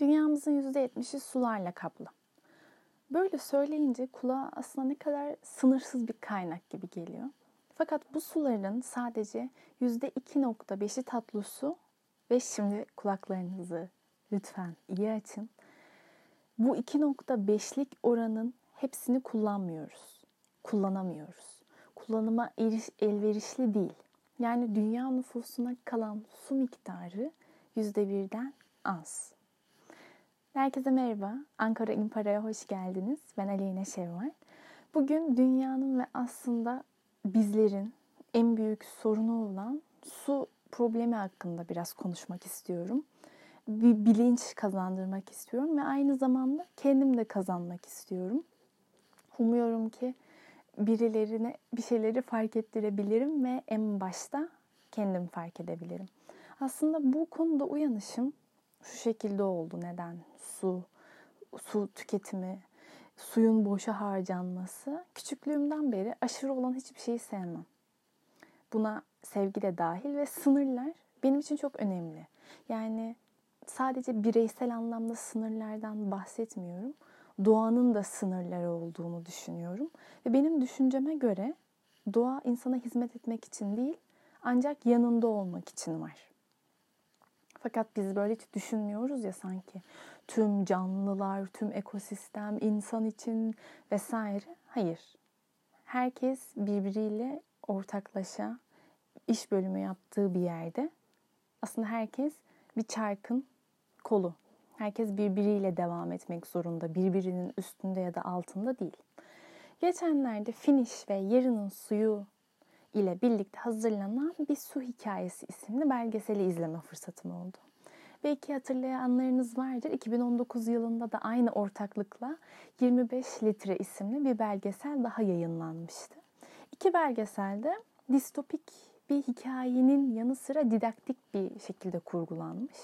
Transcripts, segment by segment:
Dünyamızın %70'i sularla kaplı. Böyle söyleyince kulağa aslında ne kadar sınırsız bir kaynak gibi geliyor. Fakat bu suların sadece %2.5'i tatlı su ve şimdi kulaklarınızı lütfen iyi açın. Bu 2.5'lik oranın hepsini kullanmıyoruz. Kullanamıyoruz. Kullanıma eriş, elverişli değil. Yani dünya nüfusuna kalan su miktarı %1'den az. Herkese merhaba. Ankara İmpara'ya hoş geldiniz. Ben Aleyna Şevval. Bugün dünyanın ve aslında bizlerin en büyük sorunu olan su problemi hakkında biraz konuşmak istiyorum. Bir bilinç kazandırmak istiyorum ve aynı zamanda kendim de kazanmak istiyorum. Umuyorum ki birilerine bir şeyleri fark ettirebilirim ve en başta kendim fark edebilirim. Aslında bu konuda uyanışım şu şekilde oldu. Neden? Su, su tüketimi, suyun boşa harcanması. Küçüklüğümden beri aşırı olan hiçbir şeyi sevmem. Buna sevgi de dahil ve sınırlar benim için çok önemli. Yani sadece bireysel anlamda sınırlardan bahsetmiyorum. Doğanın da sınırları olduğunu düşünüyorum. Ve benim düşünceme göre doğa insana hizmet etmek için değil, ancak yanında olmak için var. Fakat biz böyle hiç düşünmüyoruz ya sanki. Tüm canlılar, tüm ekosistem, insan için vesaire. Hayır. Herkes birbiriyle ortaklaşa iş bölümü yaptığı bir yerde. Aslında herkes bir çarkın kolu. Herkes birbiriyle devam etmek zorunda. Birbirinin üstünde ya da altında değil. Geçenlerde Finish ve Yarının Suyu ile birlikte hazırlanan bir su hikayesi isimli belgeseli izleme fırsatım oldu. Belki hatırlayanlarınız vardır. 2019 yılında da aynı ortaklıkla 25 litre isimli bir belgesel daha yayınlanmıştı. İki belgeselde distopik bir hikayenin yanı sıra didaktik bir şekilde kurgulanmış.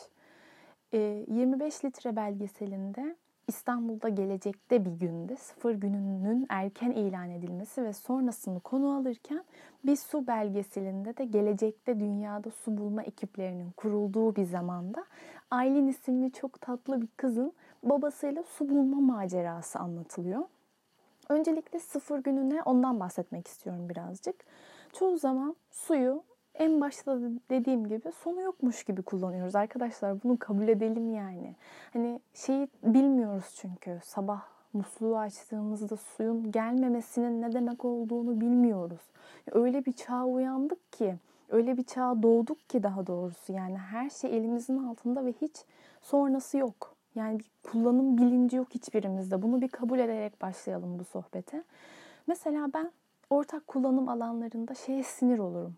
25 litre belgeselinde İstanbul'da gelecekte bir günde sıfır gününün erken ilan edilmesi ve sonrasını konu alırken bir su belgeselinde de gelecekte dünyada su bulma ekiplerinin kurulduğu bir zamanda Aylin isimli çok tatlı bir kızın babasıyla su bulma macerası anlatılıyor. Öncelikle sıfır gününe ondan bahsetmek istiyorum birazcık. Çoğu zaman suyu en başta dediğim gibi sonu yokmuş gibi kullanıyoruz arkadaşlar. Bunu kabul edelim yani. Hani şeyi bilmiyoruz çünkü sabah musluğu açtığımızda suyun gelmemesinin ne demek olduğunu bilmiyoruz. Öyle bir çağa uyandık ki, öyle bir çağa doğduk ki daha doğrusu yani her şey elimizin altında ve hiç sonrası yok. Yani bir kullanım bilinci yok hiçbirimizde. Bunu bir kabul ederek başlayalım bu sohbete. Mesela ben ortak kullanım alanlarında şeye sinir olurum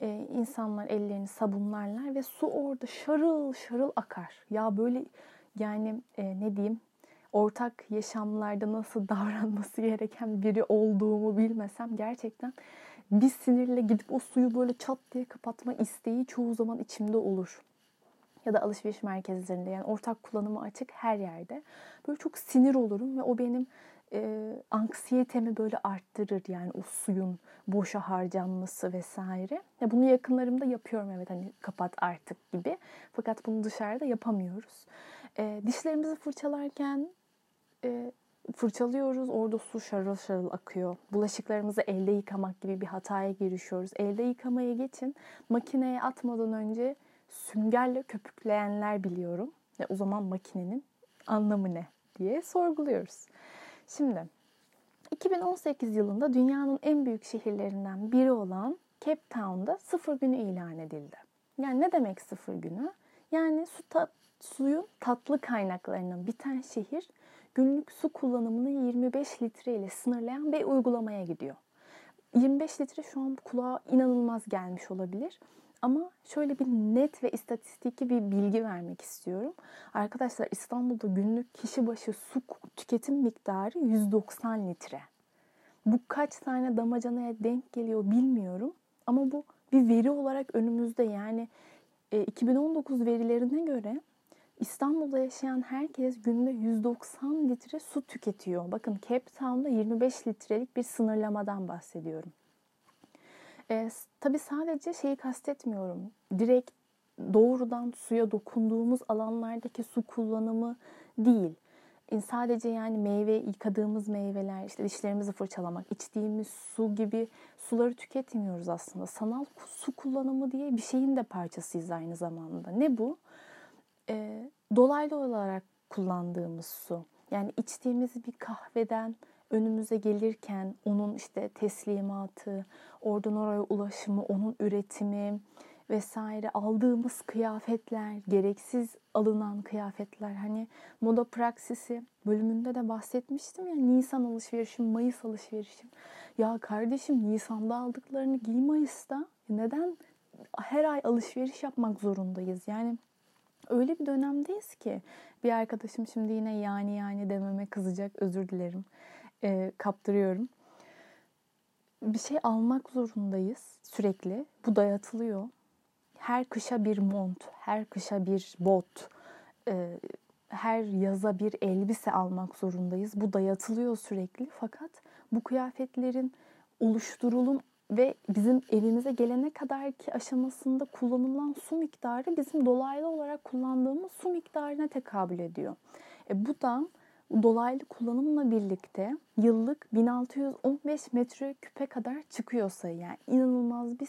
e, insanlar ellerini sabunlarlar ve su orada şarıl şarıl akar. Ya böyle yani e, ne diyeyim ortak yaşamlarda nasıl davranması gereken biri olduğumu bilmesem gerçekten bir sinirle gidip o suyu böyle çat diye kapatma isteği çoğu zaman içimde olur. Ya da alışveriş merkezlerinde yani ortak kullanımı açık her yerde. Böyle çok sinir olurum ve o benim e, anksiyetemi böyle arttırır yani o suyun boşa harcanması vesaire. Ya bunu yakınlarımda yapıyorum evet hani kapat artık gibi. Fakat bunu dışarıda yapamıyoruz. E, dişlerimizi fırçalarken e, fırçalıyoruz. Orada su şarıl şarıl akıyor. Bulaşıklarımızı elde yıkamak gibi bir hataya girişiyoruz. Elde yıkamaya geçin. Makineye atmadan önce süngerle köpükleyenler biliyorum. Ve o zaman makinenin anlamı ne diye sorguluyoruz. Şimdi 2018 yılında dünyanın en büyük şehirlerinden biri olan Cape Town'da sıfır günü ilan edildi. Yani ne demek sıfır günü? Yani su tat, suyun tatlı kaynaklarının biten şehir günlük su kullanımını 25 litre ile sınırlayan bir uygulamaya gidiyor. 25 litre şu an kulağa inanılmaz gelmiş olabilir. Ama şöyle bir net ve istatistiki bir bilgi vermek istiyorum. Arkadaşlar İstanbul'da günlük kişi başı su tüketim miktarı 190 litre. Bu kaç tane damacanaya denk geliyor bilmiyorum. Ama bu bir veri olarak önümüzde yani 2019 e, verilerine göre İstanbul'da yaşayan herkes günde 190 litre su tüketiyor. Bakın Cape Town'da 25 litrelik bir sınırlamadan bahsediyorum. E, tabii sadece şeyi kastetmiyorum. Direkt doğrudan suya dokunduğumuz alanlardaki su kullanımı değil. E, sadece yani meyve yıkadığımız meyveler, işte dişlerimizi fırçalamak, içtiğimiz su gibi suları tüketmiyoruz aslında. Sanal su kullanımı diye bir şeyin de parçasıyız aynı zamanda. Ne bu? E, dolaylı olarak kullandığımız su. Yani içtiğimiz bir kahveden önümüze gelirken onun işte teslimatı, oradan oraya ulaşımı, onun üretimi vesaire aldığımız kıyafetler, gereksiz alınan kıyafetler hani moda praksisi bölümünde de bahsetmiştim ya Nisan alışverişim, Mayıs alışverişim. Ya kardeşim Nisan'da aldıklarını giy Mayıs'ta. Neden her ay alışveriş yapmak zorundayız? Yani öyle bir dönemdeyiz ki bir arkadaşım şimdi yine yani yani dememe kızacak özür dilerim. E, kaptırıyorum. Bir şey almak zorundayız sürekli. Bu dayatılıyor. Her kışa bir mont, her kışa bir bot, e, her yaza bir elbise almak zorundayız. Bu dayatılıyor sürekli. Fakat bu kıyafetlerin oluşturulum ve bizim evimize gelene kadar ki aşamasında kullanılan su miktarı bizim dolaylı olarak kullandığımız su miktarına tekabül ediyor. E bu da dolaylı kullanımla birlikte yıllık 1615 metre küpe kadar çıkıyor sayı. Yani inanılmaz bir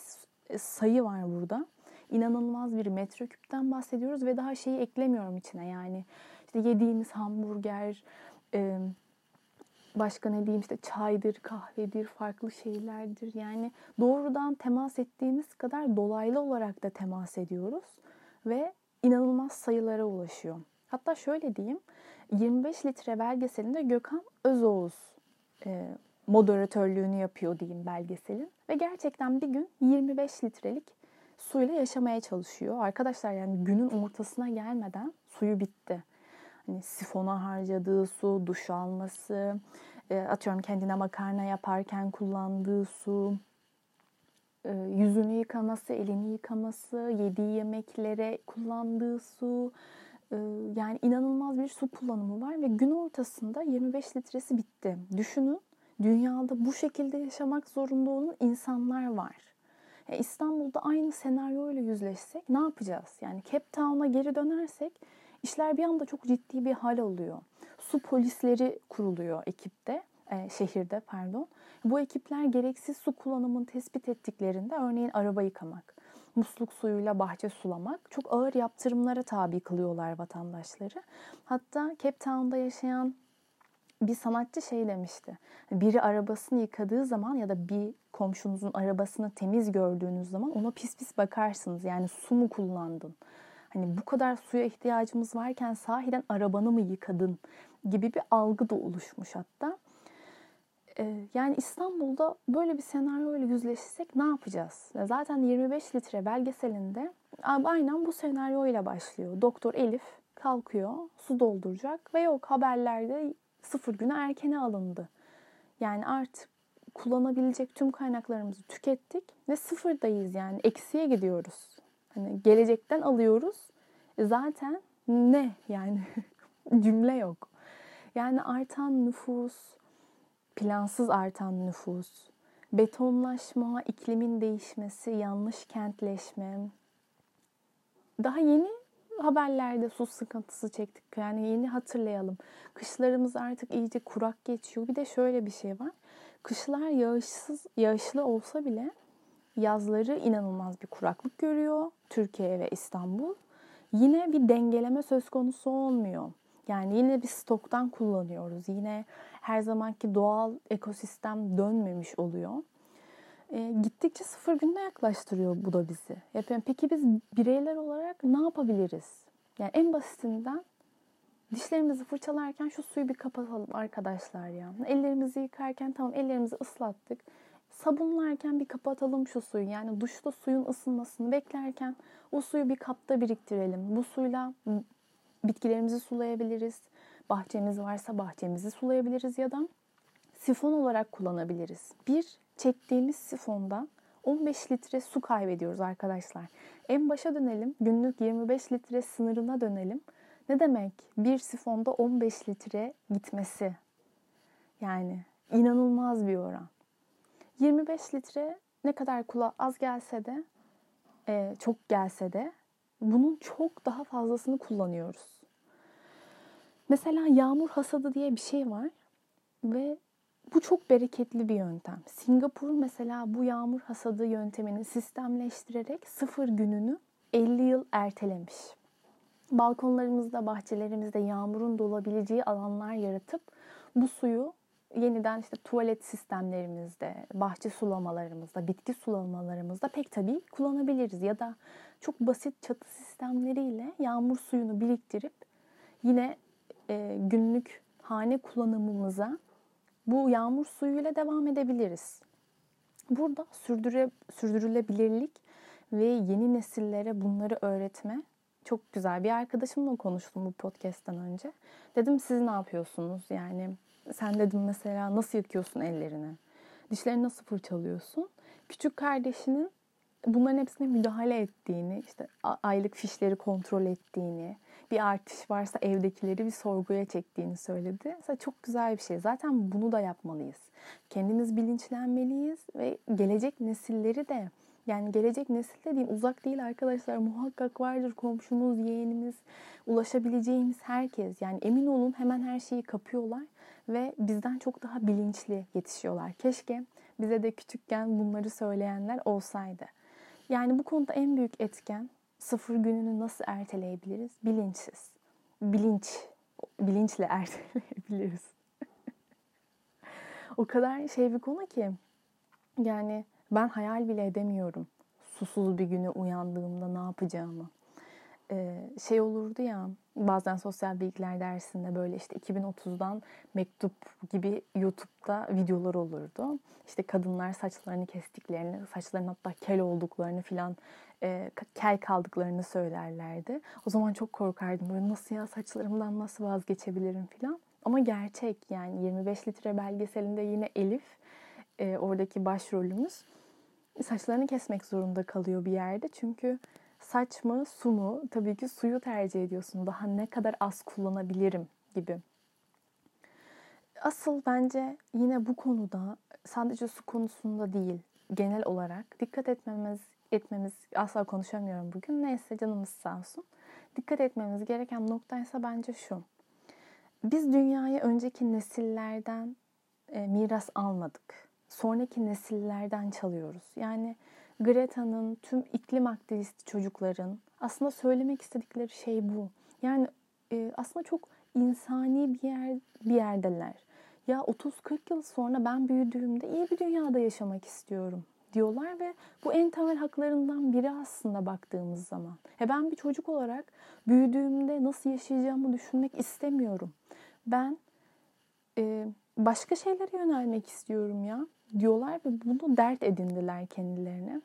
e, sayı var burada. İnanılmaz bir metreküpten bahsediyoruz ve daha şeyi eklemiyorum içine. Yani işte yediğimiz hamburger, başka ne diyeyim işte çaydır, kahvedir, farklı şeylerdir. Yani doğrudan temas ettiğimiz kadar dolaylı olarak da temas ediyoruz ve inanılmaz sayılara ulaşıyor. Hatta şöyle diyeyim, 25 litre belgeselinde Gökhan Özoğuz e, moderatörlüğünü yapıyor diyeyim belgeselin. Ve gerçekten bir gün 25 litrelik suyla yaşamaya çalışıyor. Arkadaşlar yani günün ortasına gelmeden suyu bitti hani sifona harcadığı su, duş alması, e, atıyorum kendine makarna yaparken kullandığı su, e, yüzünü yıkaması, elini yıkaması, yediği yemeklere kullandığı su, yani inanılmaz bir su kullanımı var ve gün ortasında 25 litresi bitti. Düşünün dünyada bu şekilde yaşamak zorunda olan insanlar var. Yani İstanbul'da aynı senaryoyla yüzleşsek ne yapacağız? Yani Cape Town'a geri dönersek İşler bir anda çok ciddi bir hal alıyor. Su polisleri kuruluyor ekipte, e, şehirde pardon. Bu ekipler gereksiz su kullanımını tespit ettiklerinde örneğin araba yıkamak, musluk suyuyla bahçe sulamak çok ağır yaptırımlara tabi kılıyorlar vatandaşları. Hatta Cape Town'da yaşayan bir sanatçı şey demişti. Biri arabasını yıkadığı zaman ya da bir komşunuzun arabasını temiz gördüğünüz zaman ona pis pis bakarsınız. Yani su mu kullandın? Hani bu kadar suya ihtiyacımız varken sahiden arabanı mı yıkadın gibi bir algı da oluşmuş hatta. Ee, yani İstanbul'da böyle bir senaryoyla yüzleşsek ne yapacağız? Zaten 25 litre belgeselinde aynen bu senaryoyla başlıyor. Doktor Elif kalkıyor, su dolduracak ve yok haberlerde sıfır güne erkene alındı. Yani artık kullanabilecek tüm kaynaklarımızı tükettik ve sıfırdayız yani eksiye gidiyoruz. Hani gelecekten alıyoruz. E zaten ne yani cümle yok. Yani artan nüfus, plansız artan nüfus, betonlaşma, iklimin değişmesi, yanlış kentleşme. Daha yeni haberlerde su sıkıntısı çektik. Yani yeni hatırlayalım. Kışlarımız artık iyice kurak geçiyor. Bir de şöyle bir şey var. Kışlar yağışsız, yağışlı olsa bile yazları inanılmaz bir kuraklık görüyor Türkiye ve İstanbul. Yine bir dengeleme söz konusu olmuyor. Yani yine bir stoktan kullanıyoruz. Yine her zamanki doğal ekosistem dönmemiş oluyor. E, gittikçe sıfır gününe yaklaştırıyor bu da bizi. Yani peki biz bireyler olarak ne yapabiliriz? Yani en basitinden dişlerimizi fırçalarken şu suyu bir kapatalım arkadaşlar ya. Ellerimizi yıkarken tamam ellerimizi ıslattık sabunlarken bir kapatalım şu suyu. Yani duşta suyun ısınmasını beklerken o suyu bir kapta biriktirelim. Bu suyla bitkilerimizi sulayabiliriz. Bahçemiz varsa bahçemizi sulayabiliriz ya da sifon olarak kullanabiliriz. Bir çektiğimiz sifonda 15 litre su kaybediyoruz arkadaşlar. En başa dönelim. Günlük 25 litre sınırına dönelim. Ne demek? Bir sifonda 15 litre gitmesi. Yani inanılmaz bir oran. 25 litre ne kadar kula az gelse de e, çok gelse de bunun çok daha fazlasını kullanıyoruz. Mesela yağmur hasadı diye bir şey var ve bu çok bereketli bir yöntem. Singapur mesela bu yağmur hasadı yöntemini sistemleştirerek sıfır gününü 50 yıl ertelemiş. Balkonlarımızda, bahçelerimizde yağmurun dolabileceği alanlar yaratıp bu suyu yeniden işte tuvalet sistemlerimizde, bahçe sulamalarımızda, bitki sulamalarımızda pek tabii kullanabiliriz. Ya da çok basit çatı sistemleriyle yağmur suyunu biriktirip yine e, günlük hane kullanımımıza bu yağmur suyuyla devam edebiliriz. Burada sürdüre, sürdürülebilirlik ve yeni nesillere bunları öğretme çok güzel. Bir arkadaşımla konuştum bu podcast'tan önce. Dedim siz ne yapıyorsunuz? Yani sen dedim mesela nasıl yıkıyorsun ellerini? Dişlerini nasıl fırçalıyorsun? Küçük kardeşinin bunların hepsine müdahale ettiğini, işte aylık fişleri kontrol ettiğini, bir artış varsa evdekileri bir sorguya çektiğini söyledi. Mesela çok güzel bir şey. Zaten bunu da yapmalıyız. Kendimiz bilinçlenmeliyiz ve gelecek nesilleri de yani gelecek nesil dediğim uzak değil arkadaşlar. Muhakkak vardır komşumuz, yeğenimiz, ulaşabileceğimiz herkes. Yani emin olun hemen her şeyi kapıyorlar ve bizden çok daha bilinçli yetişiyorlar. Keşke bize de küçükken bunları söyleyenler olsaydı. Yani bu konuda en büyük etken sıfır gününü nasıl erteleyebiliriz? Bilinçsiz. Bilinç, bilinçle erteleyebiliriz. o kadar şey bir konu ki yani ben hayal bile edemiyorum susuz bir güne uyandığımda ne yapacağımı. Ee, şey olurdu ya bazen sosyal bilgiler dersinde böyle işte 2030'dan mektup gibi YouTube'da videolar olurdu. İşte kadınlar saçlarını kestiklerini, saçlarının hatta kel olduklarını filan, e, kel kaldıklarını söylerlerdi. O zaman çok korkardım. Böyle nasıl ya saçlarımdan nasıl vazgeçebilirim filan. Ama gerçek yani 25 litre belgeselinde yine Elif e, oradaki başrolümüz saçlarını kesmek zorunda kalıyor bir yerde. Çünkü saç mı su mu? Tabii ki suyu tercih ediyorsun. Daha ne kadar az kullanabilirim gibi. Asıl bence yine bu konuda sadece su konusunda değil genel olarak dikkat etmemiz etmemiz asla konuşamıyorum bugün. Neyse canımız sağ olsun. Dikkat etmemiz gereken nokta ise bence şu. Biz dünyayı önceki nesillerden e, miras almadık. Sonraki nesillerden çalıyoruz. Yani Greta'nın, tüm iklim aktivisti çocukların aslında söylemek istedikleri şey bu. Yani e, aslında çok insani bir yer bir yerdeler. Ya 30-40 yıl sonra ben büyüdüğümde iyi bir dünyada yaşamak istiyorum diyorlar ve bu en temel haklarından biri aslında baktığımız zaman. Ya ben bir çocuk olarak büyüdüğümde nasıl yaşayacağımı düşünmek istemiyorum. Ben e, başka şeylere yönelmek istiyorum ya diyorlar ve bunu dert edindiler kendilerine.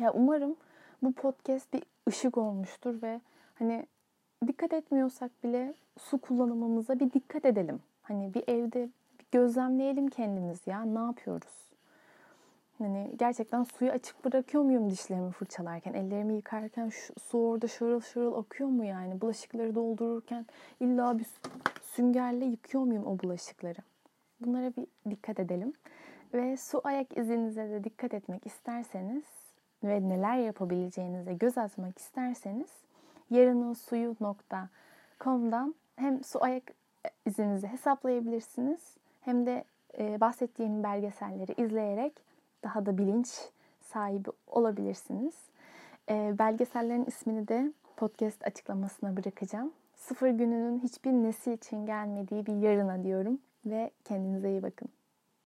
Ya umarım bu podcast bir ışık olmuştur ve hani dikkat etmiyorsak bile su kullanımımıza bir dikkat edelim. Hani bir evde bir gözlemleyelim kendimiz ya ne yapıyoruz? Hani gerçekten suyu açık bırakıyor muyum dişlerimi fırçalarken, ellerimi yıkarken su orada şırıl şırıl akıyor mu yani? Bulaşıkları doldururken illa bir süngerle yıkıyor muyum o bulaşıkları? Bunlara bir dikkat edelim. Ve su ayak izinize de dikkat etmek isterseniz ve neler yapabileceğinize göz atmak isterseniz yarınınsuyu.com'dan hem su ayak izinizi hesaplayabilirsiniz hem de e, bahsettiğim belgeselleri izleyerek daha da bilinç sahibi olabilirsiniz. E, belgesellerin ismini de podcast açıklamasına bırakacağım. Sıfır gününün hiçbir nesil için gelmediği bir yarına diyorum ve kendinize iyi bakın.